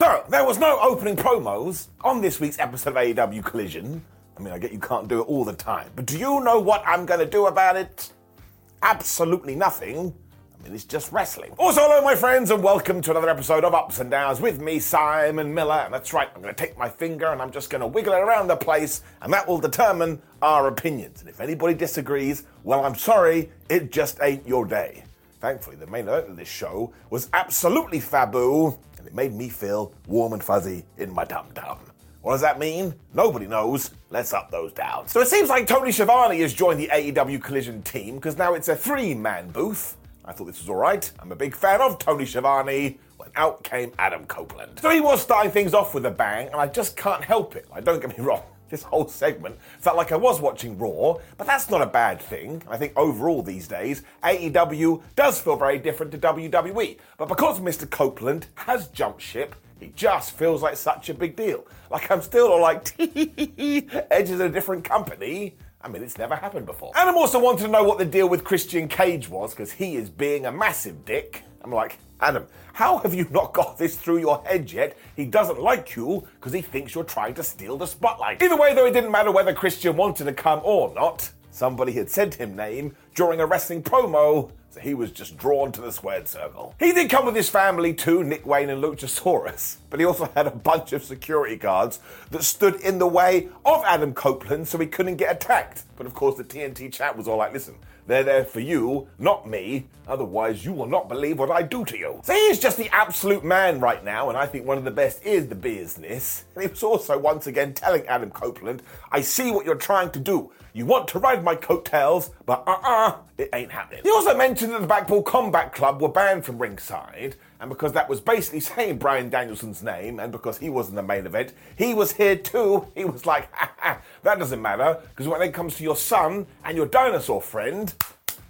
So, there was no opening promos on this week's episode of AEW Collision. I mean, I get you can't do it all the time, but do you know what I'm going to do about it? Absolutely nothing. I mean, it's just wrestling. Also, hello, my friends, and welcome to another episode of Ups and Downs with me, Simon Miller. And that's right, I'm going to take my finger and I'm just going to wiggle it around the place, and that will determine our opinions. And if anybody disagrees, well, I'm sorry, it just ain't your day. Thankfully, the main event of this show was absolutely faboo, and it made me feel warm and fuzzy in my dum dum. What does that mean? Nobody knows. Let's up those down. So it seems like Tony Schiavone has joined the AEW Collision team because now it's a three man booth. I thought this was alright. I'm a big fan of Tony Schiavone. When out came Adam Copeland. So he was starting things off with a bang, and I just can't help it. Like, don't get me wrong. This whole segment felt like I was watching Raw, but that's not a bad thing. I think overall these days, AEW does feel very different to WWE. But because Mr. Copeland has jumped ship, it just feels like such a big deal. Like I'm still all like, Edge is a different company. I mean, it's never happened before. And I'm also wanting to know what the deal with Christian Cage was, because he is being a massive dick. I'm like, Adam, how have you not got this through your head yet? He doesn't like you because he thinks you're trying to steal the spotlight. Either way, though, it didn't matter whether Christian wanted to come or not. Somebody had sent him name during a wrestling promo, so he was just drawn to the squared circle. He did come with his family too, Nick Wayne and Luchasaurus, but he also had a bunch of security guards that stood in the way of Adam Copeland so he couldn't get attacked. But of course, the TNT chat was all like, listen, they're there for you, not me. Otherwise, you will not believe what I do to you. So he is just the absolute man right now, and I think one of the best is the business. And he was also once again telling Adam Copeland, I see what you're trying to do. You want to ride my coattails, but uh uh it ain't happening. He also mentioned that the Blackpool Combat Club were banned from ringside, and because that was basically saying Bryan Danielson's name, and because he was in the main event, he was here too. He was like, ha ha, that doesn't matter, because when it comes to your son and your dinosaur friend,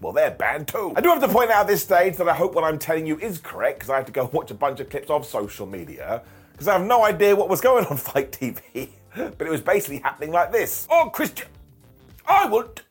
well, they're banned too. I do have to point out at this stage that I hope what I'm telling you is correct, because I had to go watch a bunch of clips of social media, because I have no idea what was going on Fight TV. But it was basically happening like this. Oh, Christian, I want.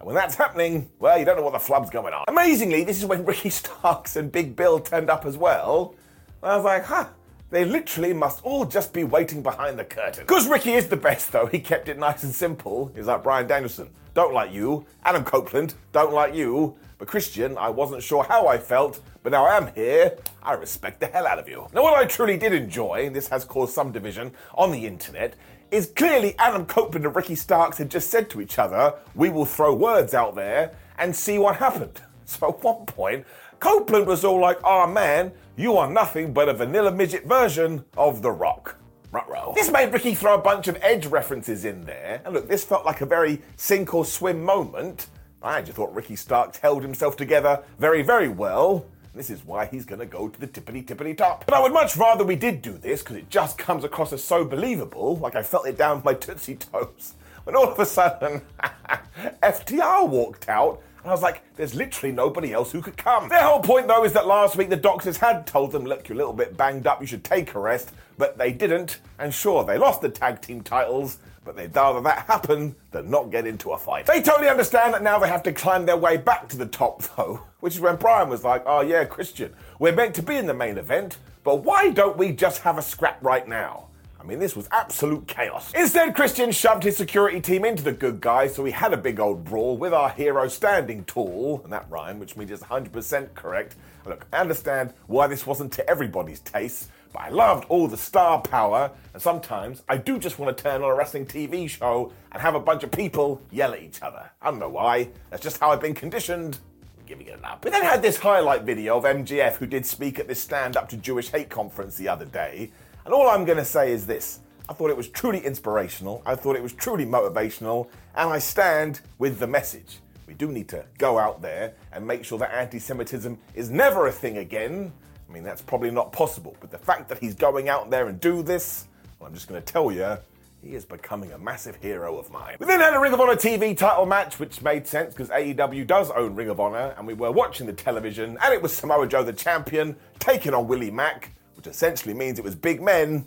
And when that's happening, well, you don't know what the flub's going on. Amazingly, this is when Ricky Starks and Big Bill turned up as well. I was like, huh, they literally must all just be waiting behind the curtain. Because Ricky is the best, though. He kept it nice and simple. He's like Bryan Danielson, don't like you. Adam Copeland, don't like you. But Christian, I wasn't sure how I felt, but now I am here. I respect the hell out of you. Now, what I truly did enjoy, and this has caused some division on the internet, is clearly Adam Copeland and Ricky Starks had just said to each other, we will throw words out there and see what happened. So at one point, Copeland was all like, oh man, you are nothing but a vanilla midget version of The Rock. Ruh-roh. This made Ricky throw a bunch of edge references in there. And look, this felt like a very sink or swim moment. I just thought Ricky Starks held himself together very, very well. This is why he's gonna go to the tippity tippity top. But I would much rather we did do this because it just comes across as so believable, like I felt it down my tootsie toes. When all of a sudden, FTR walked out, and I was like, there's literally nobody else who could come. Their whole point, though, is that last week the doctors had told them, look, you're a little bit banged up, you should take a rest, but they didn't. And sure, they lost the tag team titles, but they'd rather that happen than not get into a fight. They totally understand that now they have to climb their way back to the top, though, which is when Bryan was like, oh yeah, Christian, we're meant to be in the main event, but why don't we just have a scrap right now? I mean, this was absolute chaos. Instead, Christian shoved his security team into the good guys, so we had a big old brawl with our hero standing tall, and that rhyme, which means it's 100% correct. Look, I understand why this wasn't to everybody's taste, but I loved all the star power, and sometimes I do just want to turn on a wrestling TV show and have a bunch of people yell at each other. I don't know why, that's just how I've been conditioned. I'm Giving it up. We then had this highlight video of MJF who did speak at this stand up to Jewish hate conference the other day, and all I'm going to say is this I thought it was truly inspirational, I thought it was truly motivational, and I stand with the message. We do need to go out there and make sure that anti Semitism is never a thing again. I mean, that's probably not possible, but the fact that he's going out there and do this, well, I'm just going to tell you, he is becoming a massive hero of mine. We then had a Ring of Honor TV title match, which made sense because AEW does own Ring of Honor, and we were watching the television, and it was Samoa Joe, the champion, taking on Willie Mack which essentially means it was big men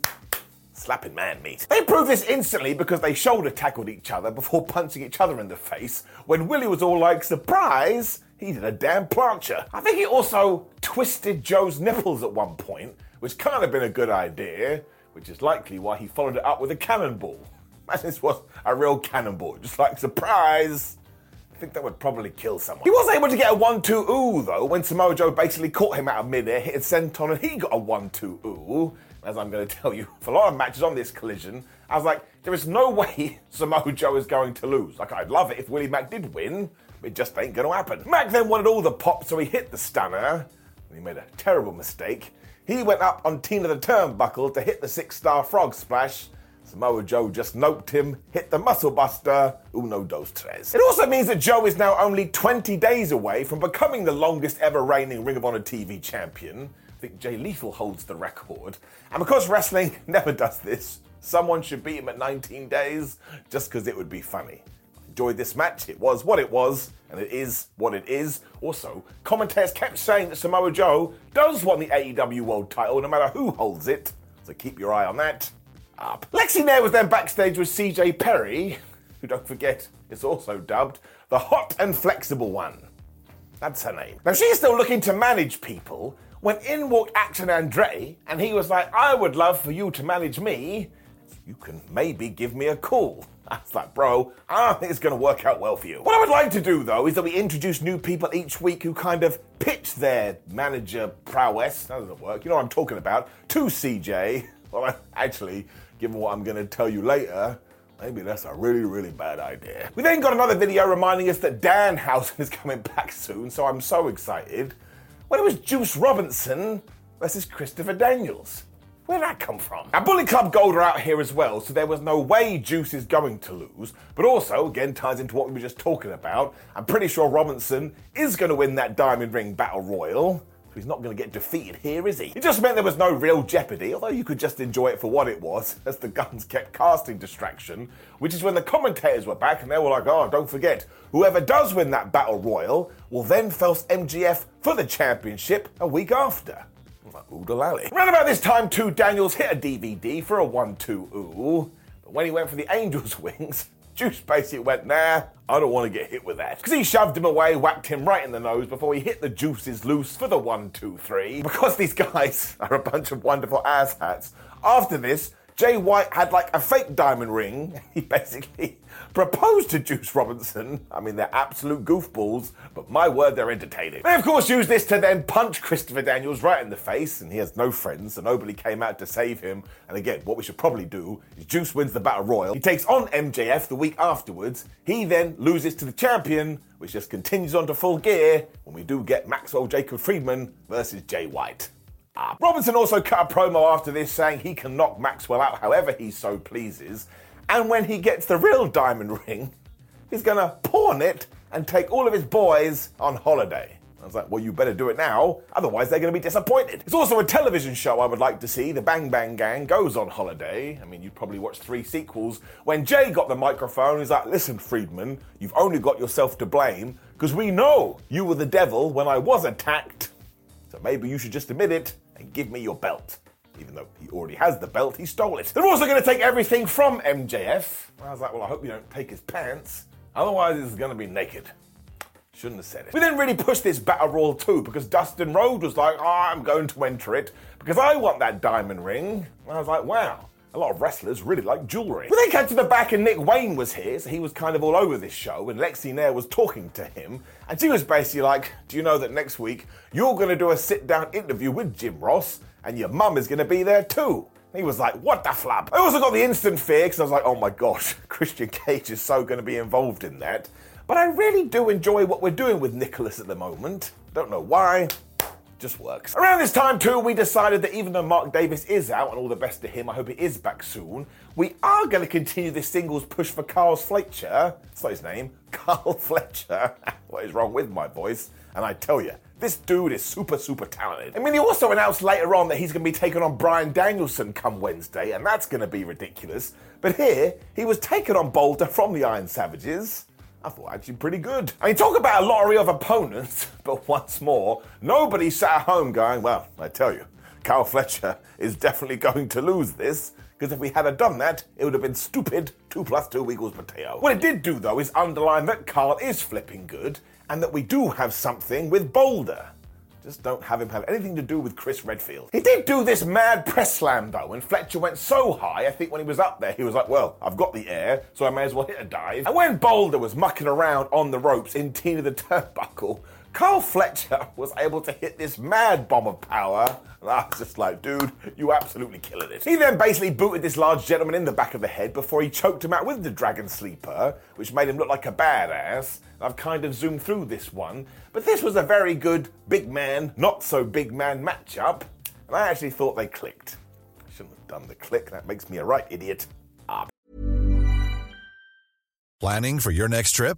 slapping man meat. They proved this instantly because they shoulder tackled each other before punching each other in the face when Willie was all like, surprise, he did a damn plancher. I think he also twisted Joe's nipples at one point, which can't have been a good idea, which is likely why he followed it up with a cannonball. Imagine this was a real cannonball, just like, surprise, I think that would probably kill someone. He was able to get a 1 2 ooh, though, when Samoa Joe basically caught him out of midair, hit a senton, and he got a 1 2 ooh. As I'm going to tell you, for a lot of matches on this collision, I was like, there is no way Samoa Joe is going to lose. Like, I'd love it if Willie Mack did win, but it just ain't going to happen. Mack then wanted all the pop, so he hit the stunner, and he made a terrible mistake. He went up on Tina the turnbuckle to hit the six star frog splash, Samoa Joe just noped him, hit the muscle buster, uno dos tres. It also means that Joe is now only 20 days away from becoming the longest ever reigning Ring of Honor TV champion. I think Jay Lethal holds the record. And because wrestling never does this, someone should beat him at 19 days just because it would be funny. enjoyed this match. It was what it was, and it is what it is. Also, commentators kept saying that Samoa Joe does want the AEW World title no matter who holds it. So keep your eye on that up. Lexy Nair was then backstage with CJ Perry, who don't forget is also dubbed the Hot and Flexible One. That's her name. Now she's still looking to manage people when in walked Action Andretti, and he was like, I would love for you to manage me. You can maybe give me a call. I was like, bro, I think it's going to work out well for you. What I would like to do, though, is that we introduce new people each week who kind of pitch their manager prowess, that doesn't work, you know what I'm talking about, to CJ. Well, actually, given what I'm going to tell you later, maybe that's a really, really bad idea. We then got another video reminding us that Danhausen is coming back soon, so I'm so excited. When it was Juice Robinson versus Christopher Daniels. Where'd that come from? Now, Bullet Club Gold are out here as well, so there was no way Juice is going to lose. But also, again, ties into what we were just talking about. I'm pretty sure Robinson is going to win that Diamond Ring Battle Royal So he's not going to get defeated here, is he? It just meant there was no real jeopardy, although you could just enjoy it for what it was, as the Gunns kept casting distraction, which is when the commentators were back and they were like, oh, don't forget, whoever does win that battle royal will then face MJF for the championship a week after. Around about this time, too, Daniels hit a DVD for a 1 2 ooh, but when he went for the Angel's Wings, Juice basically went, nah, I don't want to get hit with that. Because he shoved him away, whacked him right in the nose before he hit the juices loose for the one, two, three. Because these guys are a bunch of wonderful asshats. After this, Jay White had like a fake diamond ring. He basically proposed to Juice Robinson. I mean, they're absolute goofballs, but my word, they're entertaining. They, of course, used this to then punch Christopher Daniels right in the face, and he has no friends, so nobody came out to save him. And again, what we should probably do is Juice wins the Battle Royal. He takes on MJF the week afterwards. He then loses to the champion, which just continues on to full gear when we do get Maxwell Jacob Friedman versus Jay White. Ah. Robinson also cut a promo after this saying he can knock Maxwell out however he so pleases, and when he gets the real diamond ring, he's gonna pawn it and take all of his boys on holiday. I was like, well, you better do it now, otherwise they're going to be disappointed. It's also a television show I would like to see. The Bang Bang Gang goes on holiday. I mean, you'd probably watch three sequels. When Jay got the microphone, he's like, listen, Friedman, you've only got yourself to blame because we know you were the devil when I was attacked. So maybe you should just admit it and give me your belt. Even though he already has the belt, he stole it. They're also going to take everything from MJF. I was like, well, I hope you don't take his pants. Otherwise, he's going to be naked. Shouldn't have said it. We then really pushed this battle royal too because Dustin Rhodes was like, oh, I'm going to enter it because I want that diamond ring. And I was like, wow, a lot of wrestlers really like jewelry. But they cut to the back and Nick Wayne was here, so he was kind of all over this show, and Lexy Nair was talking to him, and she was basically like, Do you know that next week you're gonna do a sit down interview with Jim Ross, and your mum is gonna be there too? He was like, What the flap? I also got the instant fear because I was like, Oh my gosh, Christian Cage is so gonna be involved in that. But I really do enjoy what we're doing with Nicholas at the moment. Don't know why just works. Around this time, too, we decided that even though Mark Davis is out, and all the best to him, I hope he is back soon, we are going to continue this singles push for Carl Fletcher. That's not his name. Carl Fletcher. what is wrong with my voice? And I tell you, this dude is super, super talented. I mean, he also announced later on that he's going to be taking on Bryan Danielson come Wednesday, and that's going to be ridiculous. But here, he was taken on Boulder from the Iron Savages. I thought actually pretty good. I mean, talk about a lottery of opponents, but once more, nobody sat at home going, well, I tell you, Carl Fletcher is definitely going to lose this. Because if we had done that, it would have been stupid. Two plus two equals Mateo. What it did do, though, is underline that Carl is flipping good, and that we do have something with Boulder. Just don't have him have anything to do with Chris Redfield. He did do this mad press slam though, and Fletcher went so high, I think when he was up there, he was like, well, I've got the air, so I may as well hit a dive. And when Boulder was mucking around on the ropes in Tina the Turnbuckle, Carl Fletcher was able to hit this mad bomb of power. And I was just like, dude, you absolutely killing it. He then basically booted this large gentleman in the back of the head before he choked him out with the Dragon Sleeper, which made him look like a badass. I've kind of zoomed through this one, but this was a very good big man, not so big man matchup, and I actually thought they clicked. I shouldn't have done the click, that makes me a right idiot. Ah. Planning for your next trip?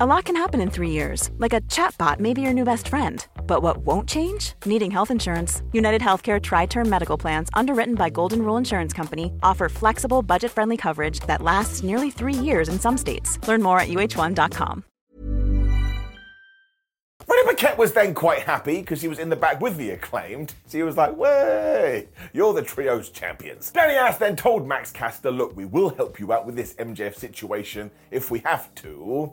A lot can happen in three years, like a chatbot may be your new best friend. But what won't change? Needing health insurance. United Healthcare Tri Term Medical Plans, underwritten by Golden Rule Insurance Company, offer flexible, budget friendly coverage that lasts nearly three years in some states. Learn more at uh1.com. Renee Paquette was then quite happy because he was in the back with the acclaimed. so he was like, Way, you're the trio's champions. Daddy Ass then told Max Caster, Look, we will help you out with this MJF situation if we have to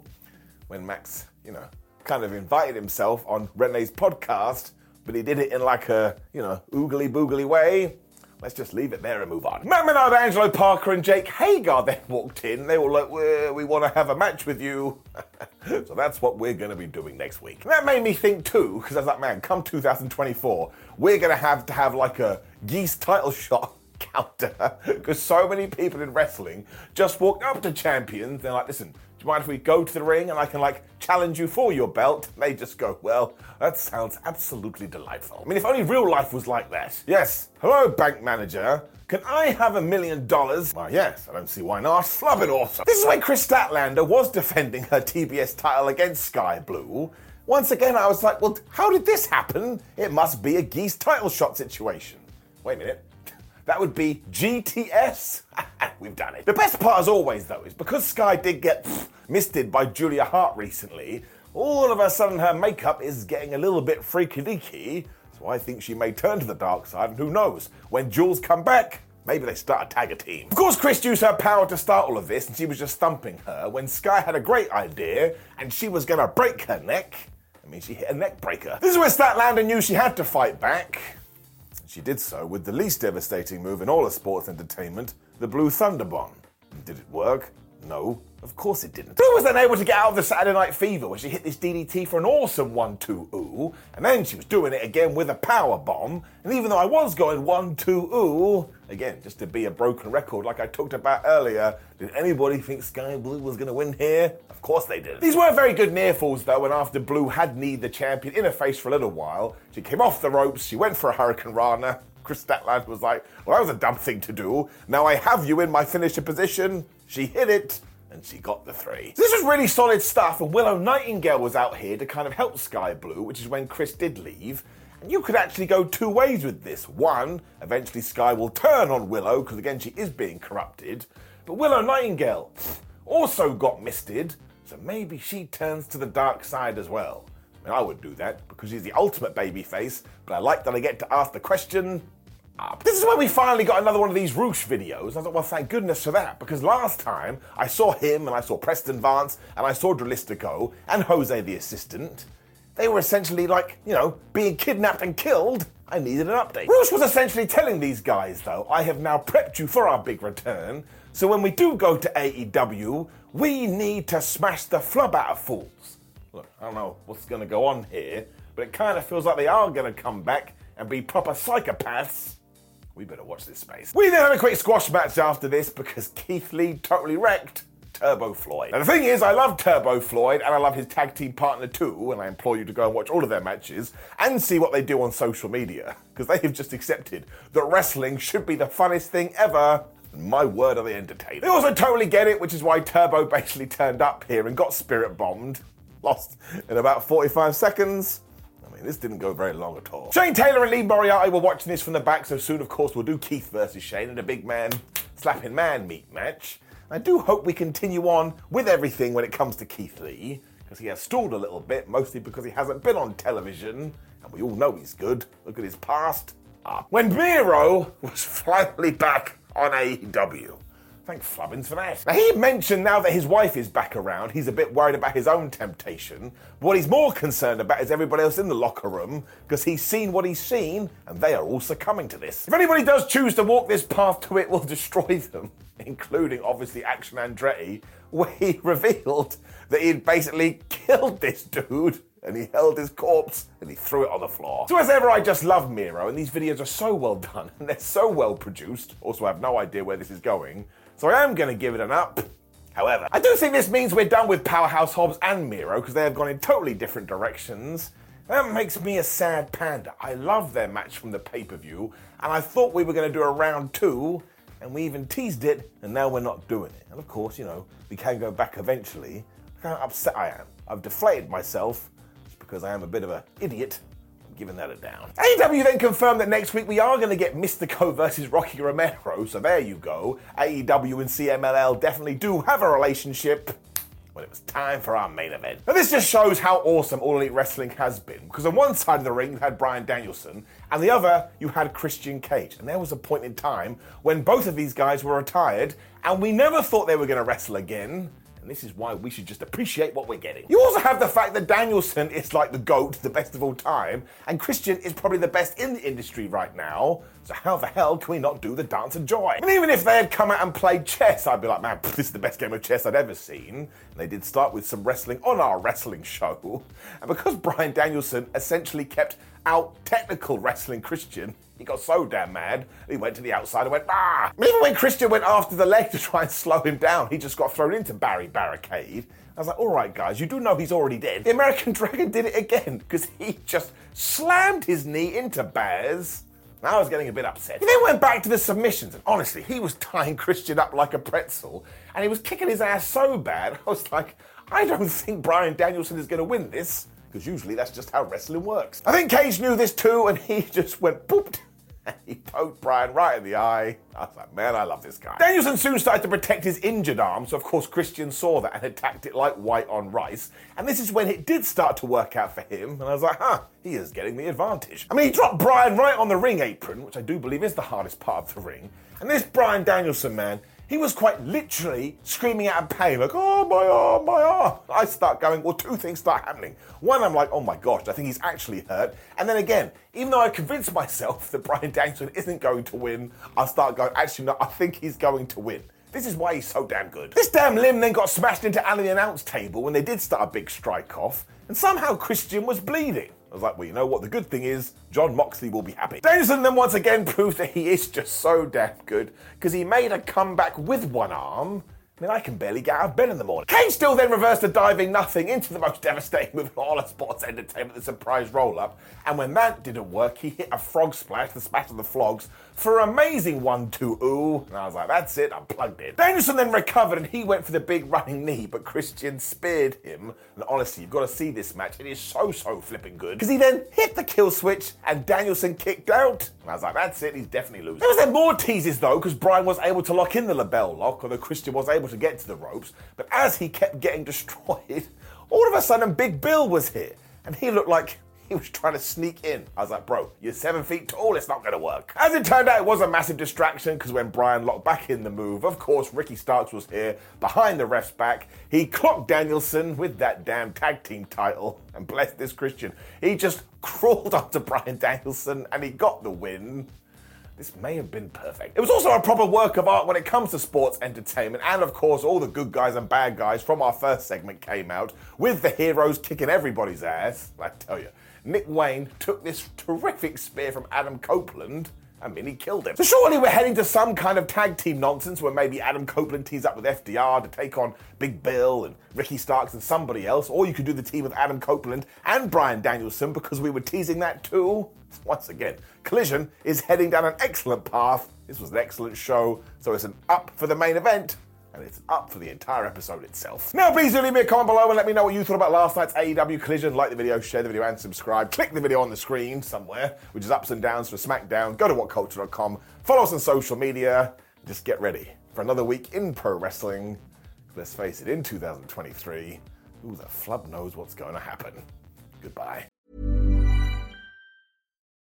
when Max, you know, kind of invited himself on Renee's podcast, but he did it in like a, you know, oogly boogly way. Let's just leave it there and move on. Matt Menard, Angelo Parker, and Jake Hager then walked in. They were like, we want to have a match with you. so that's what we're going to be doing next week. And that made me think too, because I was like, man, come 2024, we're going to have to have like a geese title shot counter because so many people in wrestling just walk up to champions. They're like, listen, you mind if we go to the ring and I can like challenge you for your belt? They just go, well, that sounds absolutely delightful. I mean, if only real life was like that. Yes. Hello, bank manager. Can I have a million dollars? Well, yes, I don't see why not. Flub it awesome. This is when Kris Statlander was defending her TBS title against Skye Blue. Once again, I was like, well, how did this happen? It must be a geese title shot situation. Wait a minute. That would be GTS. We've done it. The best part, as always, though, is because Skye did get misted by Julia Hart recently, all of a sudden her makeup is getting a little bit freaky deaky. So I think she may turn to the dark side, and who knows? When Jules come back, Maybe they start a tag team. Of course, Kris used her power to start all of this, and she was just thumping her when Skye had a great idea, and she was gonna break her neck. I mean, she hit a neck breaker. This is where Statlander knew she had to fight back. She did so with the least devastating move in all of sports entertainment, the Blue Thunder Bomb. Did it work? No. Of course it didn't. Blue was then able to get out of the Saturday Night Fever where she hit this DDT for an awesome 1-2 ooh, and then she was doing it again with a power bomb. And even though I was going 1-2 ooh, again, just to be a broken record like I talked about earlier, did anybody think Skye Blue was going to win here? Of course they did. These weren't very good near falls though, and after Blue had kneed the champion in her face for a little while, she came off the ropes, she went for a Hurricane Rana. Kris Statlander was like, well, that was a dumb thing to do. Now I have you in my finisher position. She hit it and she got the three. So this was really solid stuff, and Willow Nightingale was out here to kind of help Skye Blue, which is when Kris did leave. And you could actually go two ways with this. One, eventually Skye will turn on Willow, because again, she is being corrupted. But Willow Nightingale also got misted, so maybe she turns to the dark side as well. I mean, I would do that because she's the ultimate babyface, but I like that I get to ask the question up. This is when we finally got another one of these Rush videos. I thought, well, thank goodness for that, because last time I saw him and I saw Preston Vance and I saw Dralistico and Jose the assistant. They were essentially like, you know, being kidnapped and killed. I needed an update. Rush was essentially telling these guys, though, I have now prepped you for our big return. So when we do go to AEW, we need to smash the flub out of fools. Look, I don't know what's going to go on here, but it kind of feels like they are going to come back and be proper psychopaths we better watch this space. We then had a quick squash match after this because Keith Lee totally wrecked Turbo Floyd. And the thing is, I love Turbo Floyd and I love his tag team partner too, and I implore you to go and watch all of their matches and see what they do on social media because they have just accepted that wrestling should be the funnest thing ever. My word, are they entertaining? They also totally get it, which is why Turbo basically turned up here and got spirit bombed. Lost in about 45 seconds mean, this didn't go very long at all. Shane Taylor and Lee Moriarty were watching this from the back, so soon, of course, we'll do Keith versus Shane in a big man slapping man meat match. I do hope we continue on with everything when it comes to Keith Lee, because he has stalled a little bit, mostly because he hasn't been on television, and we all know he's good. Look at his past. Ah. When Miro was finally back on AEW. Thank Flubbins for that. Now, he mentioned now that his wife is back around, he's a bit worried about his own temptation. What he's more concerned about is everybody else in the locker room, because he's seen what he's seen, and they are all succumbing to this. If anybody does choose to walk this path to it, will destroy them, including obviously Action Andretti, where he revealed that he'd basically killed this dude and he held his corpse and he threw it on the floor. So as ever, I just love Miro, and these videos are so well done and they're so well produced. Also, I have no idea where this is going. So I am going to give it an up. However, I do think this means we're done with Powerhouse Hobbs and Miro because they have gone in totally different directions. That makes me a sad panda. I love their match from the pay per view, and I thought we were going to do a round two, and we even teased it, and now we're not doing it. And of course, you know, we can go back eventually. Look how upset I am. I've deflated myself because I am a bit of an idiot giving that a down. AEW then confirmed that next week we are going to get Mistico versus Rocky Romero, so there you go. AEW and CMLL definitely do have a relationship. Well, it was time for our main event. Now, this just shows how awesome All Elite Wrestling has been. Because on one side of the ring, you had Bryan Danielson, and the other, you had Christian Cage. And there was a point in time when both of these guys were retired, and we never thought they were going to wrestle again. And this is why we should just appreciate what we're getting. You also have the fact that Danielson is like the GOAT, the best of all time, and Christian is probably the best in the industry right now. So how the hell can we not do the dance of joy? And even if they had come out and played chess, I'd be like, man, this is the best game of chess I'd ever seen. And they did start with some wrestling on our wrestling show. And because Bryan Danielson essentially kept out technical wrestling Christian, he got so damn mad, he went to the outside and went, ah! Even when Christian went after the leg to try and slow him down, he just got thrown into Barry Barricade. I was like, all right, guys, you do know he's already dead. The American Dragon did it again because he just slammed his knee into Baz. I was getting a bit upset. He then went back to the submissions, and honestly, he was tying Christian up like a pretzel, and he was kicking his ass so bad. I was like, I don't think Bryan Danielson is going to win this, because usually that's just how wrestling works. I think Cage knew this too, and he just went boop he poked Bryan right in the eye. I was like, man, I love this guy. Danielson soon started to protect his injured arm, so of course Christian saw that and attacked it like white on rice. And this is when it did start to work out for him, and I was like, huh, he is getting the advantage. I mean, he dropped Bryan right on the ring apron, which I do believe is the hardest part of the ring. And this Bryan Danielson man, he was quite literally screaming out in pain, like, oh, my arm, my arm. I start going, well, two things start happening. One, I'm like, oh my gosh, I think he's actually hurt. And then again, even though I convinced myself that Bryan Danielson isn't going to win, I start going, actually, no, I think he's going to win. This is why he's so damn good. This damn limb then got smashed into Ali announce table when they did start a big strike off, and somehow Christian was bleeding. I was like, well, you know what? The good thing is, Jon Moxley will be happy. Danielson then once again proves that he is just so damn good because he made a comeback with one arm I mean, I can barely get out of bed in the morning. Kane still then reversed a diving nothing into the most devastating move in all of sports entertainment, the surprise roll up. And when that didn't work, he hit a frog splash, the smash of the flogs, for an amazing one two ooh. And I was like, that's it, I'm plugged in. Danielson then recovered and he went for the big running knee, but Christian speared him. And honestly, you've got to see this match. It is so, so flipping good. Because he then hit the kill switch and Danielson kicked out. And I was like, that's it, he's definitely losing. There was then more teases though, because Bryan was able to lock in the LeBell lock, although Christian was able to get to the ropes. But as he kept getting destroyed, all of a sudden Big Bill was here. And he looked like he was trying to sneak in. I was like, bro, you're seven feet tall, it's not gonna work. As it turned out, it was a massive distraction because when Bryan locked back in the move, of course, Ricky Starks was here behind the ref's back. He clocked Danielson with that damn tag team title. And bless this Christian, he just crawled onto Bryan Danielson and he got the win. This may have been perfect. It was also a proper work of art when it comes to sports entertainment, and of course, all the good guys and bad guys from our first segment came out with the heroes kicking everybody's ass. I tell you, Nick Wayne took this terrific spear from Adam Copeland. I mean, he killed him. So surely we're heading to some kind of tag team nonsense where maybe Adam Copeland teams up with FTR to take on Big Bill and Ricky Starks and somebody else, or you could do the team of Adam Copeland and Bryan Danielson because we were teasing that too. Once again, Collision is heading down an excellent path. This was an excellent show, so it's an up for the main event and it's up for the entire episode itself. Now, please do leave me a comment below and let me know what you thought about last night's AEW collision. Like the video, share the video, and subscribe. Click the video on the screen somewhere, which is ups and downs for SmackDown. Go to whatculture.com, follow us on social media. Just get ready for another week in pro wrestling. Let's face it, in 2023, who the flub knows what's going to happen. Goodbye.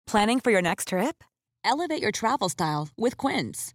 Planning for your next trip? Elevate your travel style with Quince.